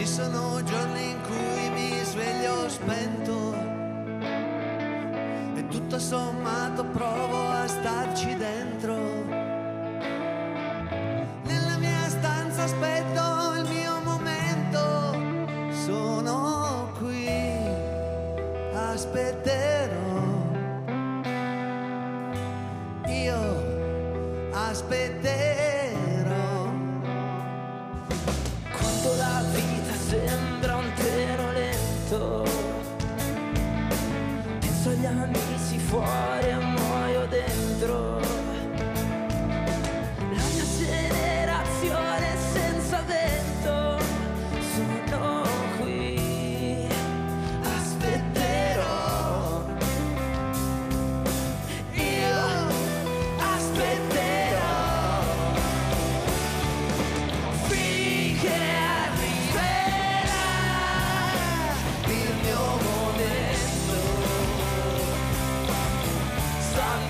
Ci sono giorni in cui mi sveglio spento e tutto sommato provo a starci dentro. Nella mia stanza aspetto il mio momento, sono qui, aspetterò. Io aspetterò. Oh.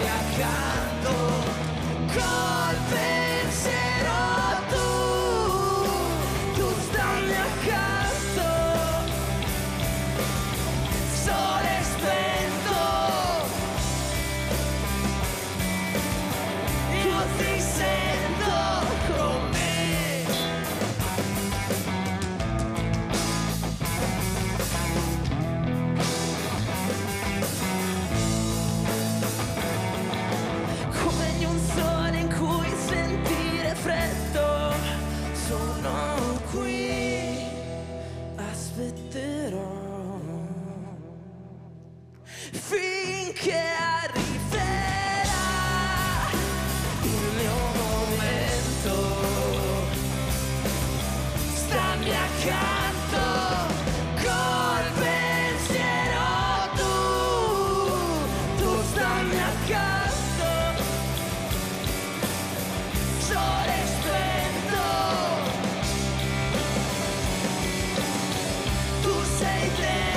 Stammi accanto qui aspetterò. Finché arriverà il mio momento stammi accanto col spento tu sei dentro